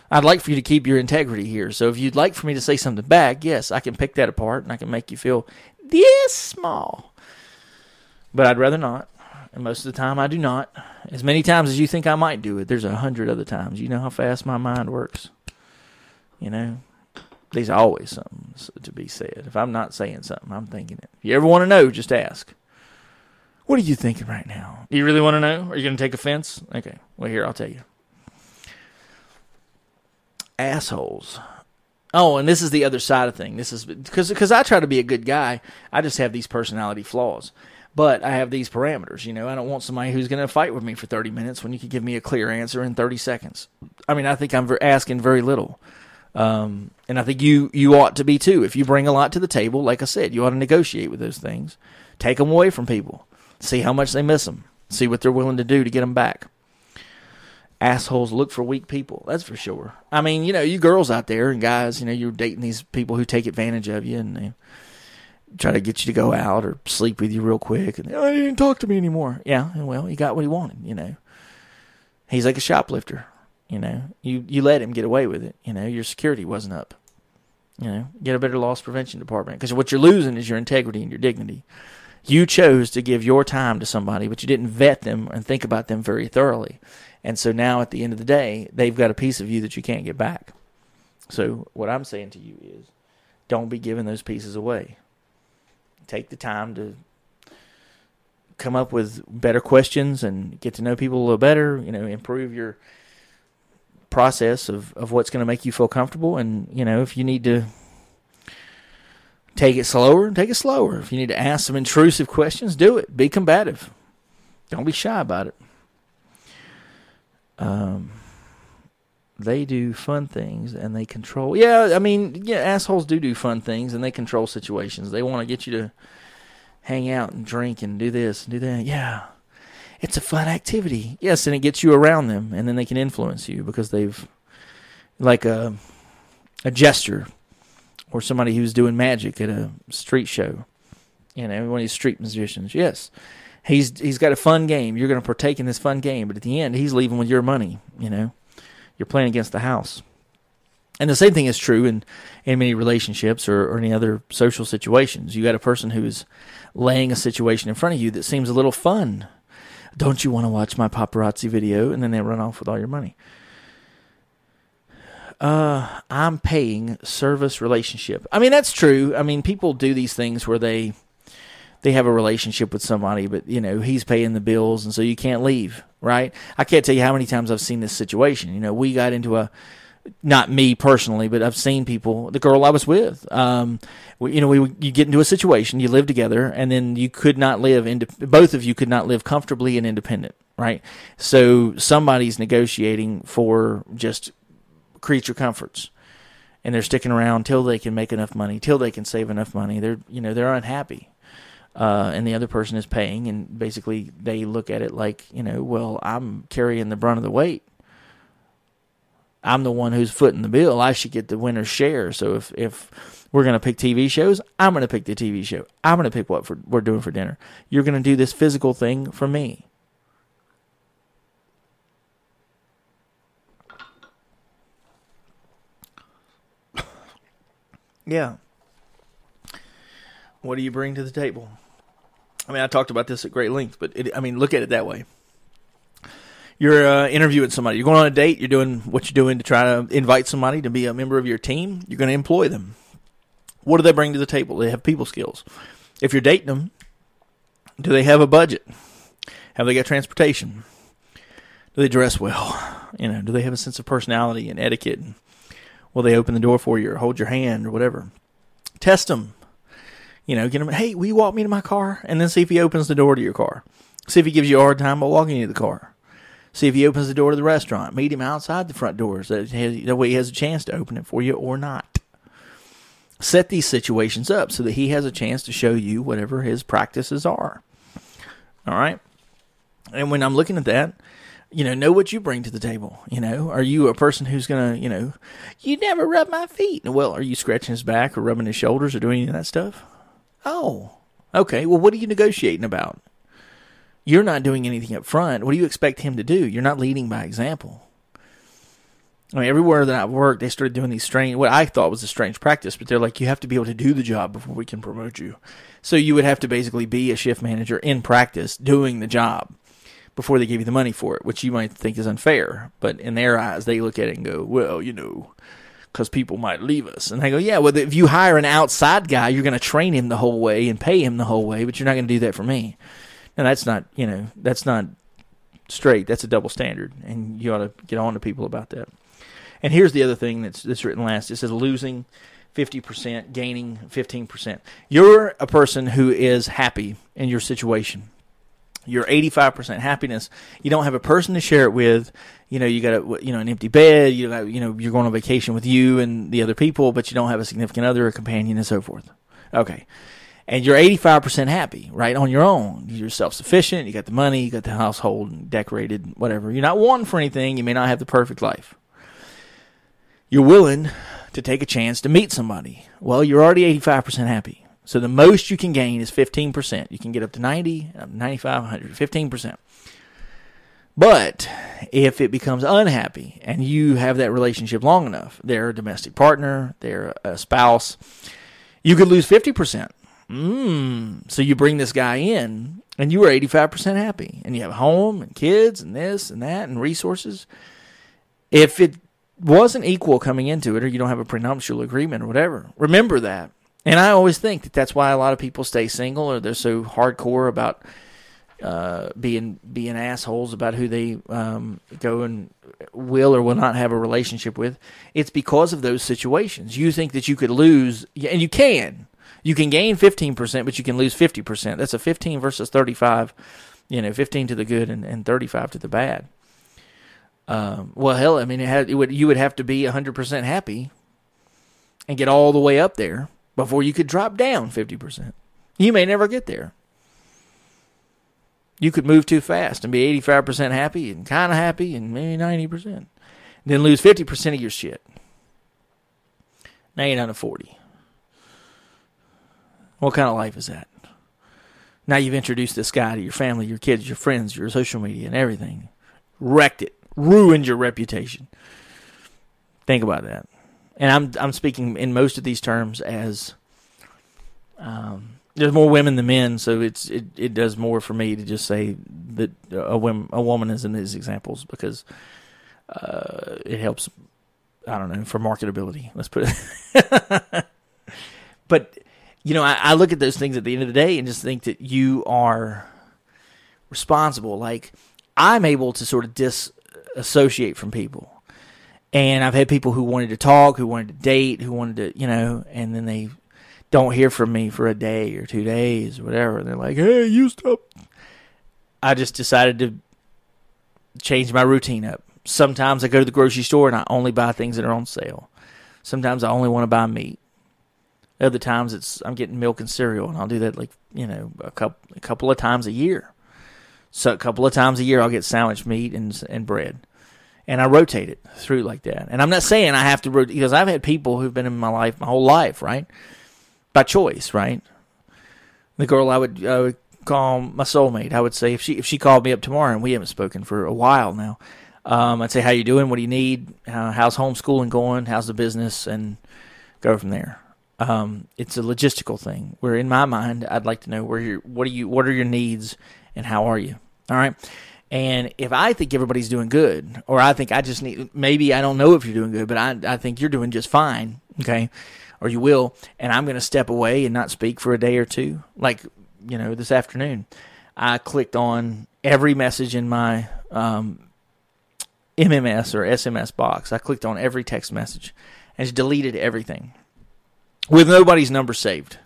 I'd like for you to keep your integrity here. So if you'd like for me to say something back, yes, I can pick that apart and I can make you feel this small. But I'd rather not. And most of the time, I do not. As many times as you think I might do it, there's a hundred other times. You know how fast my mind works. You know, there's always something to be said. If I'm not saying something, I'm thinking it. If you ever want to know, just ask. What are you thinking right now? Do you really want to know? Are you going to take offense? Okay. Well, here, I'll tell you. Assholes. Oh, and this is the other side of thing. This is because because I try to be a good guy. I just have these personality flaws. But I have these parameters. You know, I don't want somebody who's going to fight with me for 30 minutes when you can give me a clear answer in 30 seconds. I mean, I think I'm asking very little. Um, and I think you you ought to be too. If you bring a lot to the table, like I said, you ought to negotiate with those things. Take them away from people. See how much they miss them. See what they're willing to do to get them back. Assholes look for weak people. That's for sure. I mean, you know, you girls out there and guys, you know, you're dating these people who take advantage of you and they try to get you to go out or sleep with you real quick. And oh, he didn't talk to me anymore. Yeah, well, he got what he wanted. You know, he's like a shoplifter. You know, you you let him get away with it. You know, your security wasn't up. You know, get a better loss prevention department because what you're losing is your integrity and your dignity. You chose to give your time to somebody, but you didn't vet them and think about them very thoroughly. And so now at the end of the day, they've got a piece of you that you can't get back. So what I'm saying to you is don't be giving those pieces away take the time to come up with better questions and get to know people a little better, you know, improve your process of, of what's going to make you feel comfortable. And, you know, if you need to take it slower, take it slower. If you need to ask some intrusive questions, do it. Be combative. Don't be shy about it. Um, they do fun things and they control. Yeah, I mean, yeah, assholes do do fun things and they control situations. They want to get you to hang out and drink and do this and do that. Yeah, it's a fun activity. Yes, and it gets you around them, and then they can influence you because they've like uh, a a gesture or somebody who's doing magic at a street show. You know, one of these street musicians. Yes, he's he's got a fun game. You're going to partake in this fun game, but at the end, he's leaving with your money. You know you're playing against the house. And the same thing is true in, in many relationships or, or any other social situations. You got a person who's laying a situation in front of you that seems a little fun. Don't you want to watch my paparazzi video? And then they run off with all your money. Uh, I'm paying service relationship. I mean, that's true. I mean, people do these things where they they have a relationship with somebody, but you know he's paying the bills, and so you can't leave, right? I can't tell you how many times I've seen this situation. You know, we got into a not me personally, but I've seen people. The girl I was with, um, we, you know, we you get into a situation, you live together, and then you could not live. Ind- both of you could not live comfortably and independent, right? So somebody's negotiating for just creature comforts, and they're sticking around till they can make enough money, till they can save enough money. They're you know they're unhappy uh, and the other person is paying, and basically they look at it like, you know, well, I'm carrying the brunt of the weight. I'm the one who's footing the bill. I should get the winner's share. So if if we're gonna pick TV shows, I'm gonna pick the TV show. I'm gonna pick what for, we're doing for dinner. You're gonna do this physical thing for me. yeah. What do you bring to the table? I mean, I talked about this at great length, but it, I mean, look at it that way. You're uh, interviewing somebody. You're going on a date. You're doing what you're doing to try to invite somebody to be a member of your team. You're going to employ them. What do they bring to the table? They have people skills. If you're dating them, do they have a budget? Have they got transportation? Do they dress well? You know, do they have a sense of personality and etiquette? Will they open the door for you or hold your hand or whatever? Test them. You know, get him, hey, will you walk me to my car? And then see if he opens the door to your car. See if he gives you a hard time by walking you to the car. See if he opens the door to the restaurant. Meet him outside the front doors. That, that way he has a chance to open it for you or not. Set these situations up so that he has a chance to show you whatever his practices are. All right. And when I'm looking at that, you know, know what you bring to the table. You know, are you a person who's gonna, you know, you never rub my feet? Well, are you scratching his back or rubbing his shoulders or doing any of that stuff? Oh, okay. Well, what are you negotiating about? You're not doing anything up front. What do you expect him to do? You're not leading by example. I mean, everywhere that I've worked, they started doing these strange, what I thought was a strange practice, but they're like, you have to be able to do the job before we can promote you. So you would have to basically be a shift manager in practice doing the job before they give you the money for it, which you might think is unfair. But in their eyes, they look at it and go, well, you know, because people might leave us. And they go, yeah, well, if you hire an outside guy, you're going to train him the whole way and pay him the whole way, but you're not going to do that for me. And that's not, you know, that's not straight. That's a double standard. And you ought to get on to people about that. And here's the other thing that's, that's written last it says losing 50%, gaining 15%. You're a person who is happy in your situation You're 85% happiness you don't have a person to share it with you know you got a, you know an empty bed you got you know you're going on vacation with you and the other people but you don't have a significant other a companion and so forth okay and you're 85% happy right on your own. You're self-sufficient. You got the money. You got the household decorated whatever. You're not wanting for anything. You may not have the perfect life. You're willing to take a chance to meet somebody. Well you're already 85% happy. So the most you can gain is 15%. You can get up to 90, 95, 100, 15%. But if it becomes unhappy and you have that relationship long enough, they're a domestic partner, they're a spouse, you could lose 50%. Mm. So you bring this guy in and you are 85% happy and you have a home and kids and this and that and resources. If it wasn't equal coming into it or you don't have a prenuptial agreement or whatever, remember that and I always think that that's why a lot of people stay single or they're so hardcore about uh, being being assholes about who they um, go and will or will not have a relationship with. It's because of those situations. You think that you could lose, and you can. You can gain fifteen percent, but you can lose fifty percent. That's a fifteen versus thirty-five. You know, fifteen to the good and, and thirty-five to the bad. Um, well, hell, I mean, it, had, it would you would have to be hundred percent happy and get all the way up there before you could drop down 50%. You may never get there. You could move too fast and be 85% happy and kind of happy and maybe 90%. Then lose 50% of your shit. Now you're down to 40. What kind of life is that? Now you've introduced this guy to your family, your kids, your friends, your social media, and everything. Wrecked it. Ruined your reputation. Think about that and I'm I'm speaking in most of these terms as um, there's more women than men, so it's it, it does more for me to just say that a woman a woman is in these examples because uh, it helps. I don't know for marketability. Let's put it. but you know, I, I look at those things at the end of the day and just think that you are responsible. Like I'm able to sort of disassociate from people and I've had people who wanted to talk, who wanted to date, who wanted to, you know, and then they don't hear from me for a day or two days, or whatever. And they're like, "Hey, you stop." I just decided to change my routine up. Sometimes I go to the grocery store and I only buy things that are on sale. Sometimes I only want to buy meat. Other times it's I'm getting milk and cereal, and I'll do that like you know a couple a couple of times a year. So a couple of times a year I'll get sandwich meat and and bread and I rotate it through like that. And I'm not saying I have to rotate because I've had people who've been in my life my whole life, right, by choice, right. The girl I would, I would call my soulmate. I would say if she if she called me up tomorrow and we haven't spoken for a while now, um, I'd say how you doing, what do you need, How, how's homeschooling going, how's the business, and go from there. Um, it's a logistical thing. Where in my mind, I'd like to know where you what are you, what are your needs, and how are you. All right. And if I think everybody's doing good, or I think I just need, maybe I don't know if you're doing good, but I, I think you're doing just fine, okay, or you will, and I'm going to step away and not speak for a day or two, like, you know, this afternoon, I clicked on every message in my um, MMS or SMS box. I clicked on every text message and just deleted everything with nobody's number saved.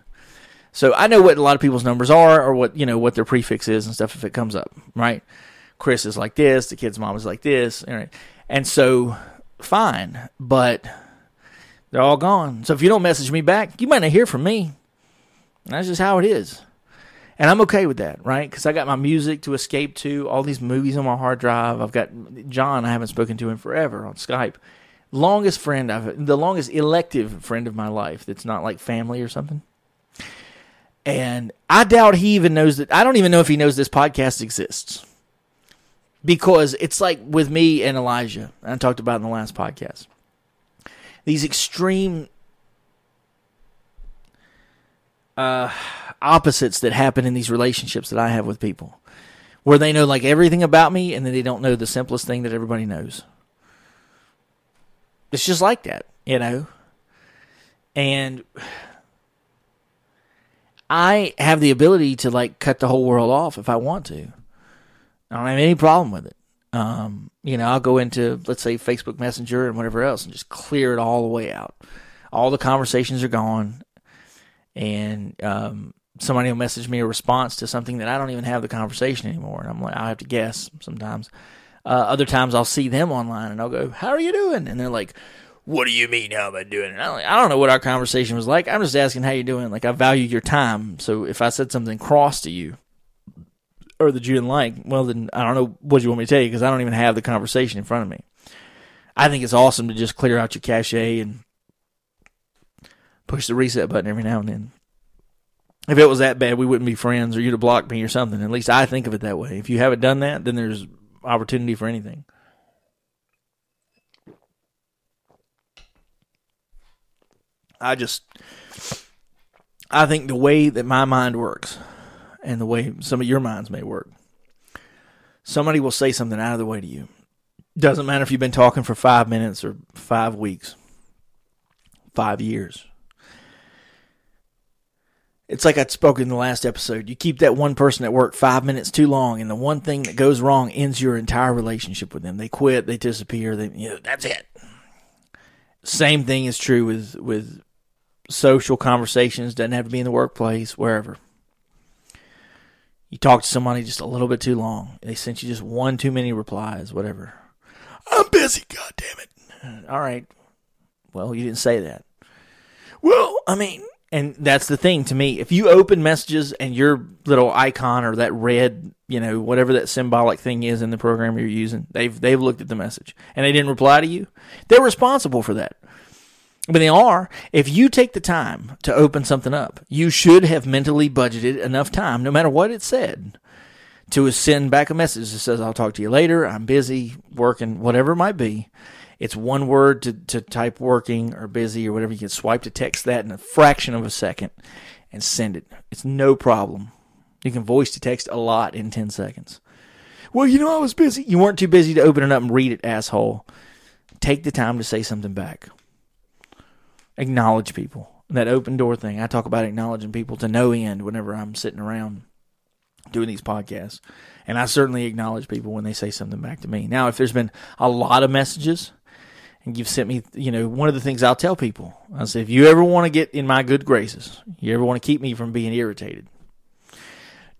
So I know what a lot of people's numbers are or what, you know, what their prefix is and stuff if it comes up, right? Chris is like this, the kid's mom is like this, and so fine, but they're all gone. So if you don't message me back, you might not hear from me. That's just how it is. And I'm okay with that, right? Because I got my music to escape to, all these movies on my hard drive. I've got John, I haven't spoken to him forever on Skype. Longest friend I've, the longest elective friend of my life that's not like family or something. And I doubt he even knows that. I don't even know if he knows this podcast exists. Because it's like with me and Elijah, I talked about in the last podcast. These extreme uh, opposites that happen in these relationships that I have with people, where they know like everything about me and then they don't know the simplest thing that everybody knows. It's just like that, you know? And I have the ability to like cut the whole world off if I want to. I don't have any problem with it. Um, you know, I'll go into let's say Facebook Messenger and whatever else and just clear it all the way out. All the conversations are gone, and um, somebody will message me a response to something that I don't even have the conversation anymore, and I'm like, I have to guess sometimes. Uh, other times I'll see them online and I'll go, "How are you doing?" And they're like, what do you mean how am I doing? And I'm like, I don't know what our conversation was like. I'm just asking how you doing. Like I value your time. So if I said something cross to you or that you didn't like, well then I don't know what you want me to tell you because I don't even have the conversation in front of me. I think it's awesome to just clear out your cache and push the reset button every now and then. If it was that bad, we wouldn't be friends or you'd have blocked me or something. At least I think of it that way. If you haven't done that, then there's opportunity for anything. I just I think the way that my mind works and the way some of your minds may work. Somebody will say something out of the way to you. Doesn't matter if you've been talking for 5 minutes or 5 weeks. 5 years. It's like I spoke in the last episode. You keep that one person at work five minutes too long, and the one thing that goes wrong ends your entire relationship with them. They quit, they disappear, they you know, that's it. Same thing is true with with social conversations, doesn't have to be in the workplace, wherever. You talk to somebody just a little bit too long. They sent you just one too many replies, whatever. I'm busy, God damn it. All right. Well, you didn't say that. Well, I mean, and that's the thing to me. If you open messages and your little icon or that red, you know, whatever that symbolic thing is in the program you're using, they've they've looked at the message and they didn't reply to you. They're responsible for that. But they are. If you take the time to open something up, you should have mentally budgeted enough time, no matter what it said, to send back a message that says, I'll talk to you later. I'm busy working, whatever it might be. It's one word to, to type working or busy or whatever. You can swipe to text that in a fraction of a second and send it. It's no problem. You can voice to text a lot in 10 seconds. Well, you know, I was busy. You weren't too busy to open it up and read it, asshole. Take the time to say something back acknowledge people. That open door thing. I talk about acknowledging people to no end whenever I'm sitting around doing these podcasts. And I certainly acknowledge people when they say something back to me. Now, if there's been a lot of messages and you've sent me, you know, one of the things I'll tell people, I say, if you ever want to get in my good graces, you ever want to keep me from being irritated,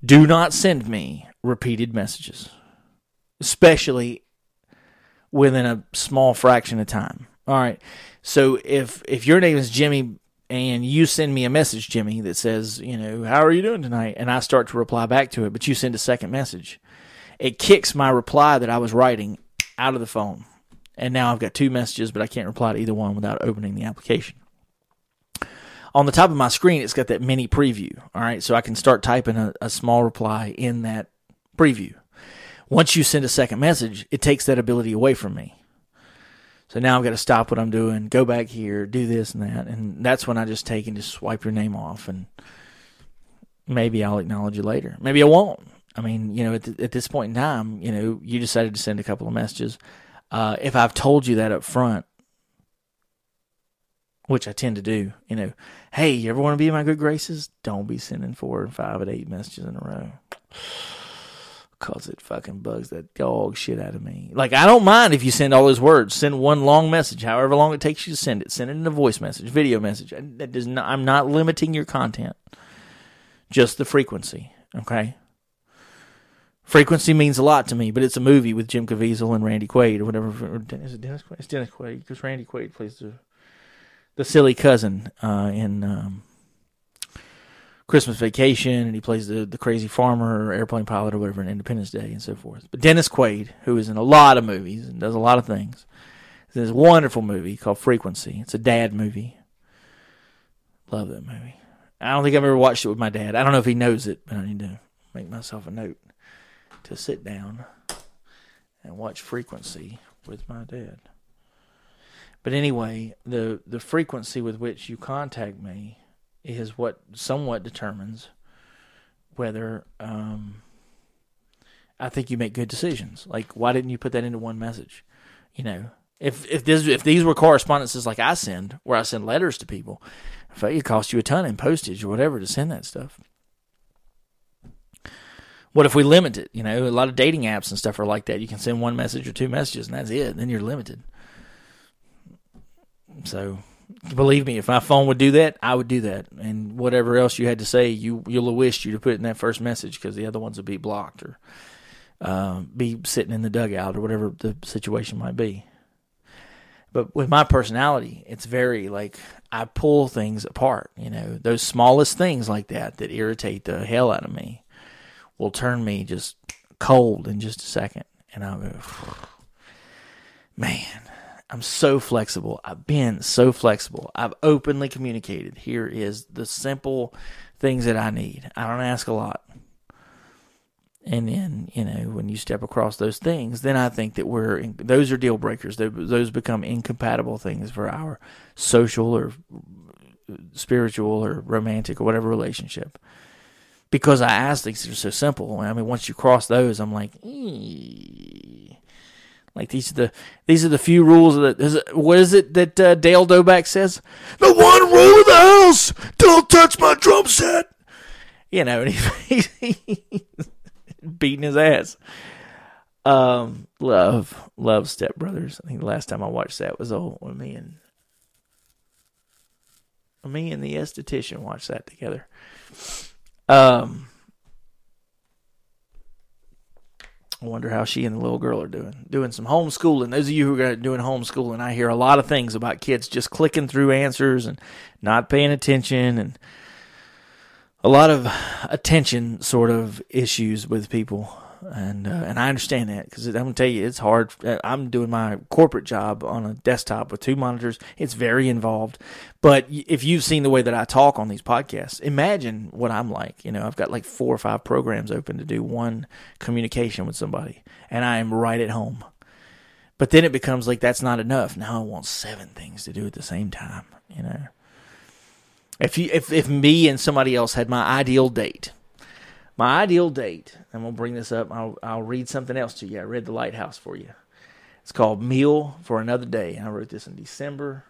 do not send me repeated messages, especially within a small fraction of time. All right. So if if your name is Jimmy and you send me a message, Jimmy, that says, you know, how are you doing tonight? And I start to reply back to it, but you send a second message. It kicks my reply that I was writing out of the phone. And now I've got two messages, but I can't reply to either one without opening the application. On the top of my screen, it's got that mini preview. All right. So I can start typing a, a small reply in that preview. Once you send a second message, it takes that ability away from me. So now I've got to stop what I'm doing, go back here, do this and that. And that's when I just take and just swipe your name off. And maybe I'll acknowledge you later. Maybe I won't. I mean, you know, at, the, at this point in time, you know, you decided to send a couple of messages. Uh, if I've told you that up front, which I tend to do, you know, hey, you ever want to be in my good graces? Don't be sending four and five and eight messages in a row cause it fucking bugs that dog shit out of me. Like I don't mind if you send all those words. Send one long message, however long it takes you to send it. Send it in a voice message, video message. That does not. I'm not limiting your content, just the frequency. Okay. Frequency means a lot to me, but it's a movie with Jim Caviezel and Randy Quaid or whatever. Is it Dennis Quaid? It's Dennis Quaid because Randy Quaid plays the the silly cousin uh, in um, Christmas Vacation, and he plays the the crazy farmer or airplane pilot or whatever in Independence Day and so forth. But Dennis Quaid, who is in a lot of movies and does a lot of things, there's a wonderful movie called Frequency. It's a dad movie. Love that movie. I don't think I've ever watched it with my dad. I don't know if he knows it, but I need to make myself a note to sit down and watch Frequency with my dad. But anyway, the the frequency with which you contact me is what somewhat determines whether um, I think you make good decisions. Like, why didn't you put that into one message? You know, if if this if these were correspondences like I send, where I send letters to people, it cost you a ton in postage or whatever to send that stuff. What if we limit it? You know, a lot of dating apps and stuff are like that. You can send one message or two messages, and that's it. Then you're limited. So, believe me, if my phone would do that, I would do that. And whatever else you had to say, you you'll have wished you to put in that first message because the other ones would be blocked or uh, be sitting in the dugout or whatever the situation might be. But with my personality, it's very like I pull things apart. You know, those smallest things like that that irritate the hell out of me will turn me just cold in just a second. And I'll go, man, I'm so flexible. I've been so flexible. I've openly communicated. Here is the simple things that I need. I don't ask a lot. And then, you know, when you step across those things, then I think that we're, in, those are deal breakers. Those become incompatible things for our social or spiritual or romantic or whatever relationship because I ask things that are so simple. I mean, once you cross those, I'm like, Eee. like these are the these are the few rules that is it, what is it that uh, Dale Doback says? The one rule of the house: don't touch my drum set. You know, and he's, he's beating his ass. Um, love, love Step Brothers. I think the last time I watched that was old when me and me and the esthetician watched that together. Um, I wonder how she and the little girl are doing. Doing some homeschooling. Those of you who are doing homeschooling, I hear a lot of things about kids just clicking through answers and not paying attention and a lot of attention sort of issues with people and uh, and I understand that because I'm gonna tell you it's hard. Uh, I'm doing my corporate job on a desktop with two monitors. It's very involved. But if you've seen the way that I talk on these podcasts, imagine what I'm like. You know, I've got like four or five programs open to do one communication with somebody, and I am right at home. But then it becomes like that's not enough. Now I want seven things to do at the same time. You know, if you if if me and somebody else had my ideal date my ideal date, I'm to bring this up. I'll, I'll read something else to you. I read The Lighthouse for you. It's called Meal for Another Day. And I wrote this in December.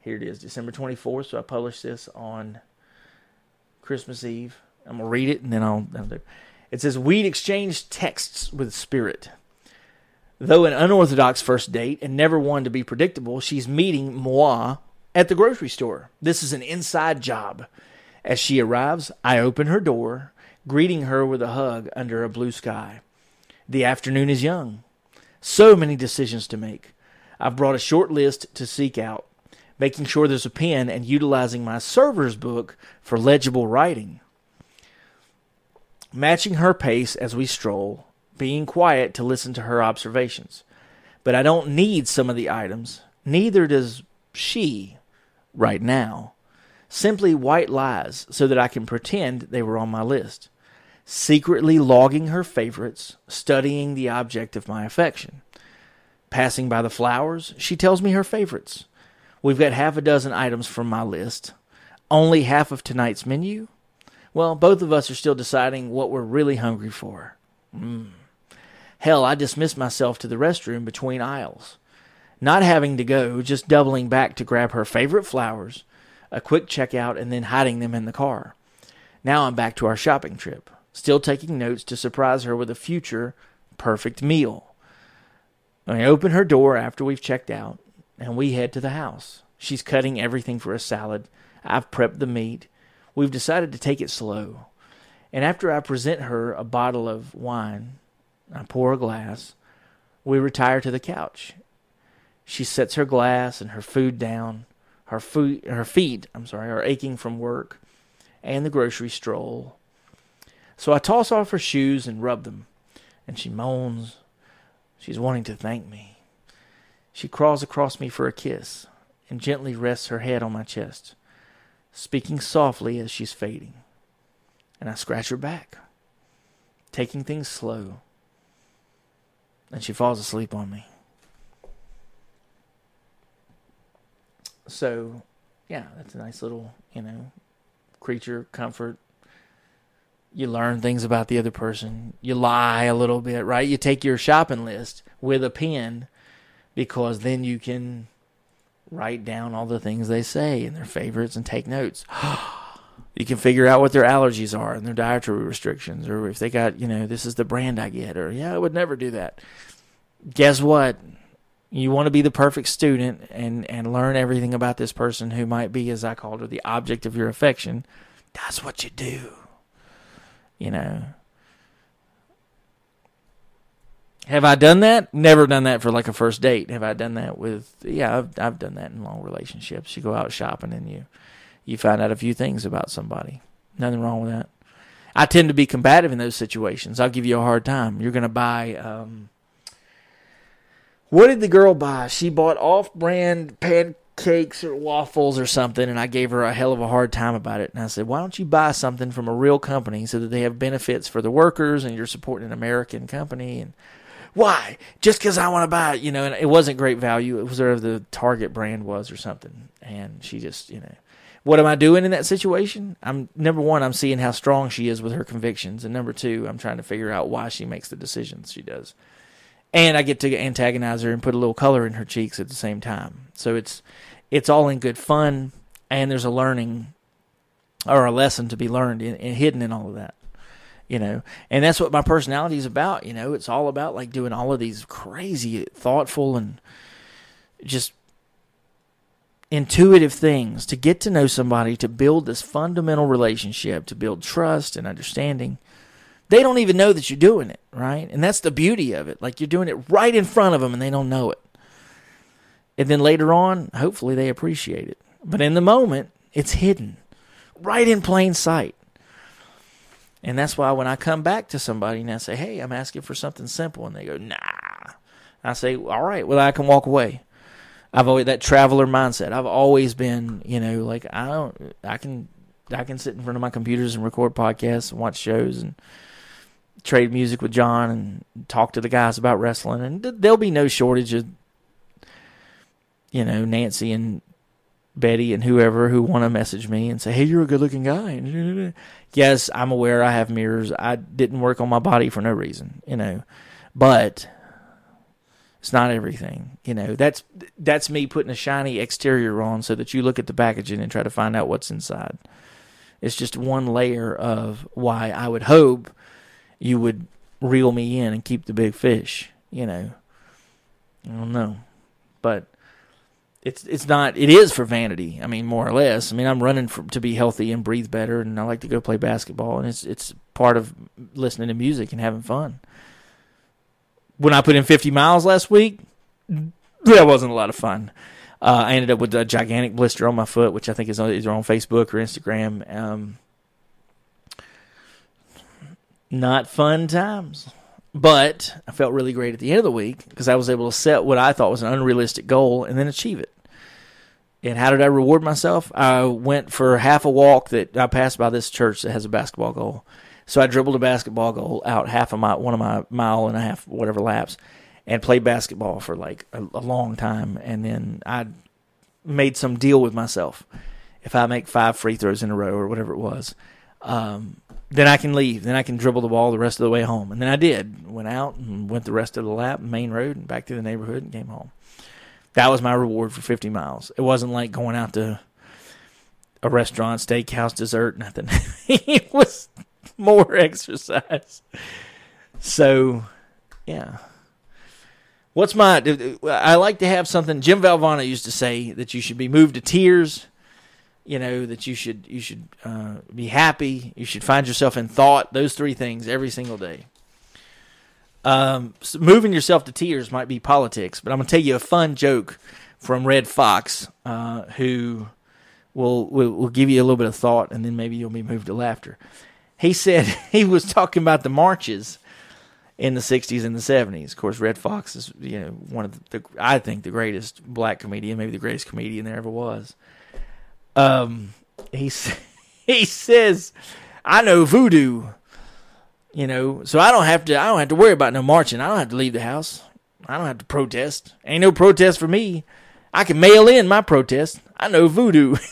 Here it is, December 24th. So I published this on Christmas Eve. I'm to read it and then I'll, I'll it. says, We'd exchange texts with Spirit. Though an unorthodox first date and never one to be predictable, she's meeting moi at the grocery store. This is an inside job. As she arrives, I open her door greeting her with a hug under a blue sky. The afternoon is young. So many decisions to make. I've brought a short list to seek out, making sure there's a pen and utilizing my server's book for legible writing. Matching her pace as we stroll, being quiet to listen to her observations. But I don't need some of the items, neither does she right now. Simply white lies so that I can pretend they were on my list secretly logging her favorites, studying the object of my affection. Passing by the flowers, she tells me her favorites. We've got half a dozen items from my list. Only half of tonight's menu? Well, both of us are still deciding what we're really hungry for. Mm. Hell, I dismissed myself to the restroom between aisles. Not having to go, just doubling back to grab her favorite flowers, a quick checkout, and then hiding them in the car. Now I'm back to our shopping trip still taking notes to surprise her with a future perfect meal. I open her door after we've checked out, and we head to the house. She's cutting everything for a salad. I've prepped the meat. We've decided to take it slow. And after I present her a bottle of wine, I pour a glass. We retire to the couch. She sets her glass and her food down. Her her feet, I'm sorry, are aching from work and the grocery stroll. So I toss off her shoes and rub them, and she moans. She's wanting to thank me. She crawls across me for a kiss and gently rests her head on my chest, speaking softly as she's fading. And I scratch her back, taking things slow, and she falls asleep on me. So, yeah, that's a nice little, you know, creature comfort. You learn things about the other person. You lie a little bit, right? You take your shopping list with a pen because then you can write down all the things they say and their favorites and take notes. you can figure out what their allergies are and their dietary restrictions or if they got, you know, this is the brand I get or yeah, I would never do that. Guess what? You want to be the perfect student and and learn everything about this person who might be as I called her the object of your affection. That's what you do. You know. Have I done that? Never done that for like a first date. Have I done that with? Yeah, I've I've done that in long relationships. You go out shopping and you you find out a few things about somebody. Nothing wrong with that. I tend to be combative in those situations. I'll give you a hard time. You're going to buy. Um, what did the girl buy? She bought off-brand pancakes or waffles or something, and I gave her a hell of a hard time about it. And I said, "Why don't you buy something from a real company so that they have benefits for the workers and you're supporting an American company?" And why? Just because I want to buy it, you know, and it wasn't great value. It was whatever the Target brand was or something. And she just, you know, what am I doing in that situation? I'm number one, I'm seeing how strong she is with her convictions, and number two, I'm trying to figure out why she makes the decisions she does. And I get to antagonize her and put a little color in her cheeks at the same time. So it's it's all in good fun, and there's a learning or a lesson to be learned and hidden in all of that you know? And that's what my personality is about you know? It's all about like doing all of these crazy thoughtful and just intuitive things to get to know somebody to build this fundamental relationship to build trust and understanding. They don't even know that you're doing it right? And that's the beauty of it. Like you're doing it right in front of them and they don't know it and then later on hopefully they appreciate it but in the moment it's hidden right in plain sight and that's why when I come back to somebody and I say, "Hey, I'm asking for something simple," and they go, "Nah," I say, "All right, well, I can walk away." I've always that traveler mindset. I've always been, you know, like I don't, I can, I can sit in front of my computers and record podcasts and watch shows and trade music with John and talk to the guys about wrestling, and there'll be no shortage of, you know, Nancy and Betty and whoever who want to message me and say, "Hey, you're a good-looking guy." yes, I'm aware I have mirrors. I didn't work on my body for no reason, you know, but it's not everything. You know, that's that's me putting a shiny exterior on so that you look at the packaging and try to find out what's inside. It's just one layer of why I would hope you would reel me in and keep the big fish. You know, I don't know, but it's it's not it is for vanity. I mean, more or less. I mean, I'm running for, to be healthy and breathe better, and I like to go play basketball, and it's it's part of listening to music and having fun. When I put in 50 miles last week, that wasn't a lot of fun. Uh, I ended up with a gigantic blister on my foot, which I think is on, either on Facebook or Instagram. Um, not fun times. But I felt really great at the end of the week because I was able to set what I thought was an unrealistic goal and then achieve it. And how did I reward myself? I went for half a walk that I passed by this church that has a basketball goal. So I dribbled a basketball goal out half of my one of my mile and a half whatever laps, and played basketball for like a, a long time. And then I made some deal with myself. If I make five free throws in a row or whatever it was, um, then I can leave. Then I can dribble the ball the rest of the way home. And then I did. Went out and went the rest of the lap, main road, and back to the neighborhood and came home. That was my reward for 50 miles. It wasn't like going out to a restaurant, steakhouse, dessert, nothing. it was more exercise. So, yeah. What's my. I like to have something. Jim Valvano used to say that you should be moved to tears you know that you should you should uh, be happy you should find yourself in thought those three things every single day Um, so moving yourself to tears might be politics, but I'm gonna tell you a fun joke from Redd Foxx, uh, who will, will will give you a little bit of thought, and then maybe you'll be moved to laughter. He said he was talking about the marches in the 60s and the 70s. Of course, Redd Foxx is you know one of the, I think the greatest black comedian, maybe the greatest comedian there ever was. Um, he he says, "I know voodoo." You know, so I don't have to. I don't have to worry about no marching. I don't have to leave the house. I don't have to protest. Ain't no protest for me. I can mail in my protest. I know voodoo.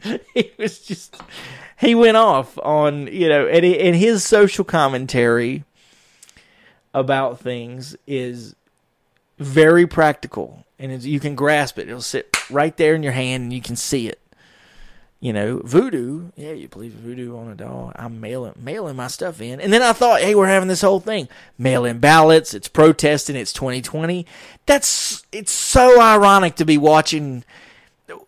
he was just he went off on you know and, and his social commentary about things is very practical and you can grasp it. It'll sit right there in your hand and you can see it. You know voodoo yeah you believe voodoo on a doll. I'm mailing mailing my stuff in. And then i thought hey we're having this whole thing. Mailing ballots it's protesting it's 2020 that's it's so ironic to be watching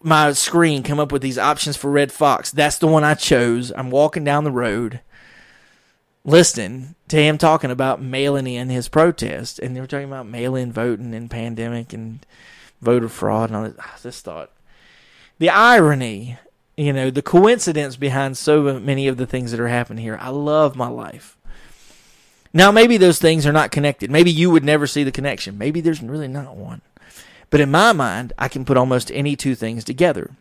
my screen come up with these options for Redd Foxx. That's the one I chose. I'm walking down the road listening to him talking about mailing in his protest. And they were talking about mail in voting and pandemic and voter fraud. And all this. Ah, I just thought the irony, you know, the coincidence behind so many of the things that are happening here. I love my life. Now, maybe those things are not connected. Maybe you would never see the connection. Maybe there's really not one. But in my mind, I can put almost any two things together.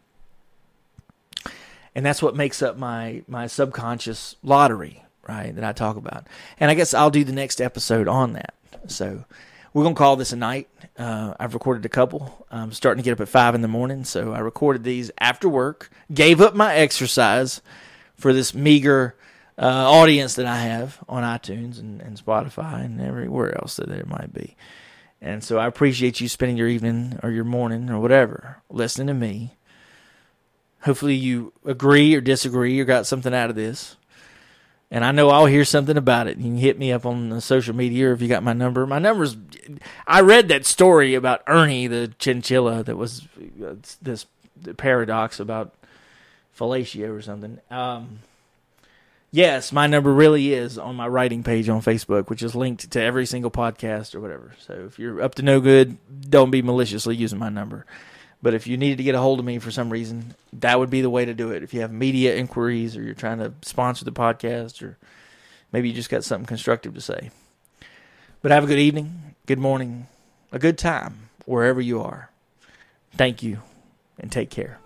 And that's what makes up my my subconscious lottery, right? That I talk about. And I guess I'll do the next episode on that. So we're gonna call this a night. Uh, I've recorded a couple. I'm starting to get up at five in the morning, so I recorded these after work. Gave up my exercise for this meager uh, audience that I have on iTunes and, and Spotify and everywhere else that there might be. And so I appreciate you spending your evening or your morning or whatever listening to me. Hopefully you agree or disagree or got something out of this. And I know I'll hear something about it. You can hit me up on the social media or if you got my number. My number's I read that story about Ernie the chinchilla that was uh, this paradox about fellatio or something. Um, Yes, my number really is on my writing page on Facebook, which is linked to every single podcast or whatever. So if you're up to no good, don't be maliciously using my number. But if you needed to get a hold of me for some reason, that would be the way to do it. If you have media inquiries or you're trying to sponsor the podcast or maybe you just got something constructive to say. But have a good evening, good morning, a good time wherever you are. Thank you and take care.